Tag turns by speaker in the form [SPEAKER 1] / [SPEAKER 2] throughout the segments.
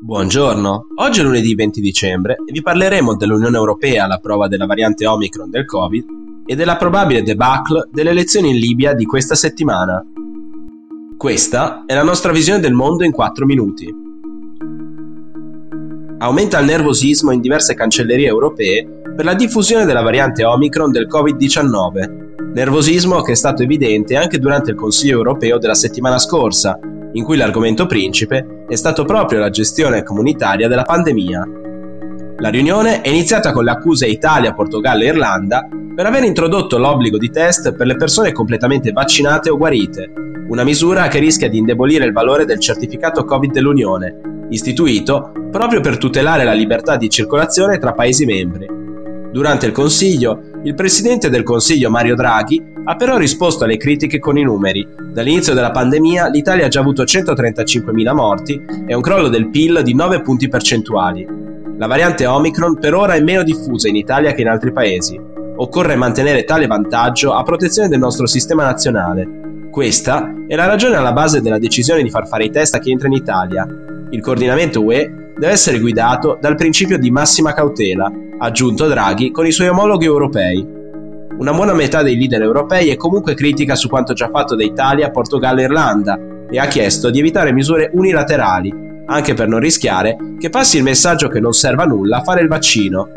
[SPEAKER 1] Buongiorno, oggi è lunedì 20 dicembre e vi parleremo dell'Unione Europea alla prova della variante Omicron del Covid e della probabile debacle delle elezioni in Libia di questa settimana. Questa è la nostra visione del mondo in 4 minuti. Aumenta il nervosismo in diverse cancellerie europee per la diffusione della variante Omicron del Covid-19, nervosismo che è stato evidente anche durante il Consiglio europeo della settimana scorsa, in cui l'argomento principe è stato proprio la gestione comunitaria della pandemia. La riunione è iniziata con le accuse Italia, Portogallo e Irlanda per aver introdotto l'obbligo di test per le persone completamente vaccinate o guarite, una misura che rischia di indebolire il valore del certificato Covid dell'Unione, istituito proprio per tutelare la libertà di circolazione tra Paesi membri. Durante il Consiglio, il Presidente del Consiglio Mario Draghi ha però risposto alle critiche con i numeri. Dall'inizio della pandemia l'Italia ha già avuto 135.000 morti e un crollo del PIL di 9 punti percentuali. La variante Omicron per ora è meno diffusa in Italia che in altri paesi. Occorre mantenere tale vantaggio a protezione del nostro sistema nazionale. Questa è la ragione alla base della decisione di far fare i test a chi entra in Italia. Il coordinamento UE deve essere guidato dal principio di massima cautela, aggiunto Draghi con i suoi omologhi europei. Una buona metà dei leader europei è comunque critica su quanto già fatto da Italia, Portogallo e Irlanda e ha chiesto di evitare misure unilaterali, anche per non rischiare che passi il messaggio che non serve a nulla fare il vaccino.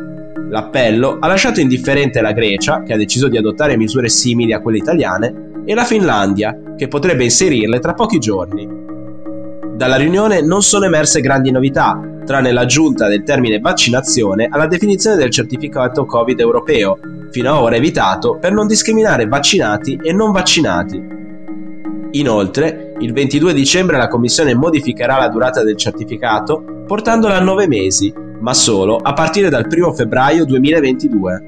[SPEAKER 1] L'appello ha lasciato indifferente la Grecia, che ha deciso di adottare misure simili a quelle italiane, e la Finlandia, che potrebbe inserirle tra pochi giorni. Dalla riunione non sono emerse grandi novità, tranne l'aggiunta del termine vaccinazione alla definizione del certificato Covid europeo, fino ad ora evitato per non discriminare vaccinati e non vaccinati. Inoltre, il 22 dicembre la Commissione modificherà la durata del certificato portandola a 9 mesi, ma solo a partire dal 1 febbraio 2022.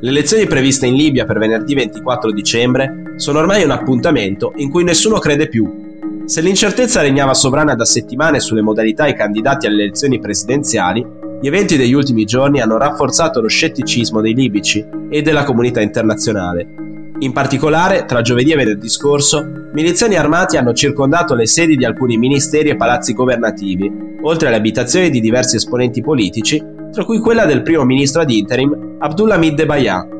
[SPEAKER 1] Le elezioni previste in Libia per venerdì 24 dicembre sono ormai un appuntamento in cui nessuno crede più. Se l'incertezza regnava sovrana da settimane sulle modalità e candidati alle elezioni presidenziali, gli eventi degli ultimi giorni hanno rafforzato lo scetticismo dei libici e della comunità internazionale. In particolare, tra giovedì e venerdì scorso, miliziani armati hanno circondato le sedi di alcuni ministeri e palazzi governativi, oltre alle abitazioni di diversi esponenti politici, tra cui quella del primo ministro ad interim Abdulhamid Debayan.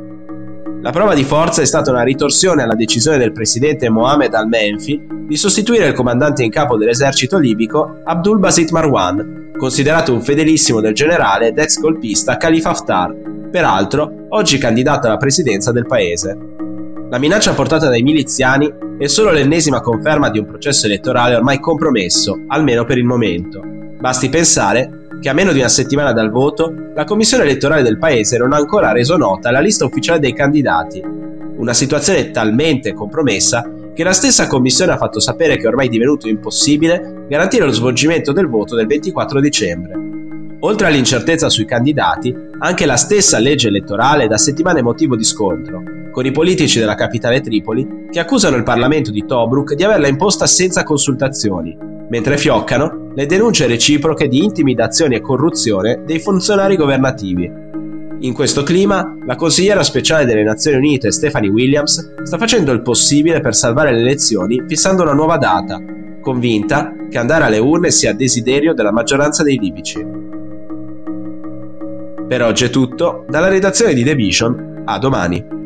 [SPEAKER 1] La prova di forza è stata una ritorsione alla decisione del presidente Mohamed al-Menfi di sostituire il comandante in capo dell'esercito libico Abdul Basit Marwan, considerato un fedelissimo del generale ed ex golpista Khalifa Haftar, peraltro oggi candidato alla presidenza del paese. La minaccia portata dai miliziani è solo l'ennesima conferma di un processo elettorale ormai compromesso, almeno per il momento. Basti pensare che a meno di una settimana dal voto, la commissione elettorale del paese non ha ancora reso nota la lista ufficiale dei candidati. Una situazione talmente compromessa che la stessa Commissione ha fatto sapere che è ormai divenuto impossibile garantire lo svolgimento del voto del 24 dicembre. Oltre all'incertezza sui candidati, anche la stessa legge elettorale è da settimane motivo di scontro, con i politici della capitale Tripoli che accusano il Parlamento di Tobruk di averla imposta senza consultazioni, mentre fioccano le denunce reciproche di intimidazione e corruzione dei funzionari governativi. In questo clima, la consigliera speciale delle Nazioni Unite Stephanie Williams sta facendo il possibile per salvare le elezioni fissando una nuova data, convinta che andare alle urne sia desiderio della maggioranza dei libici. Per oggi è tutto, dalla redazione di The Vision, a domani.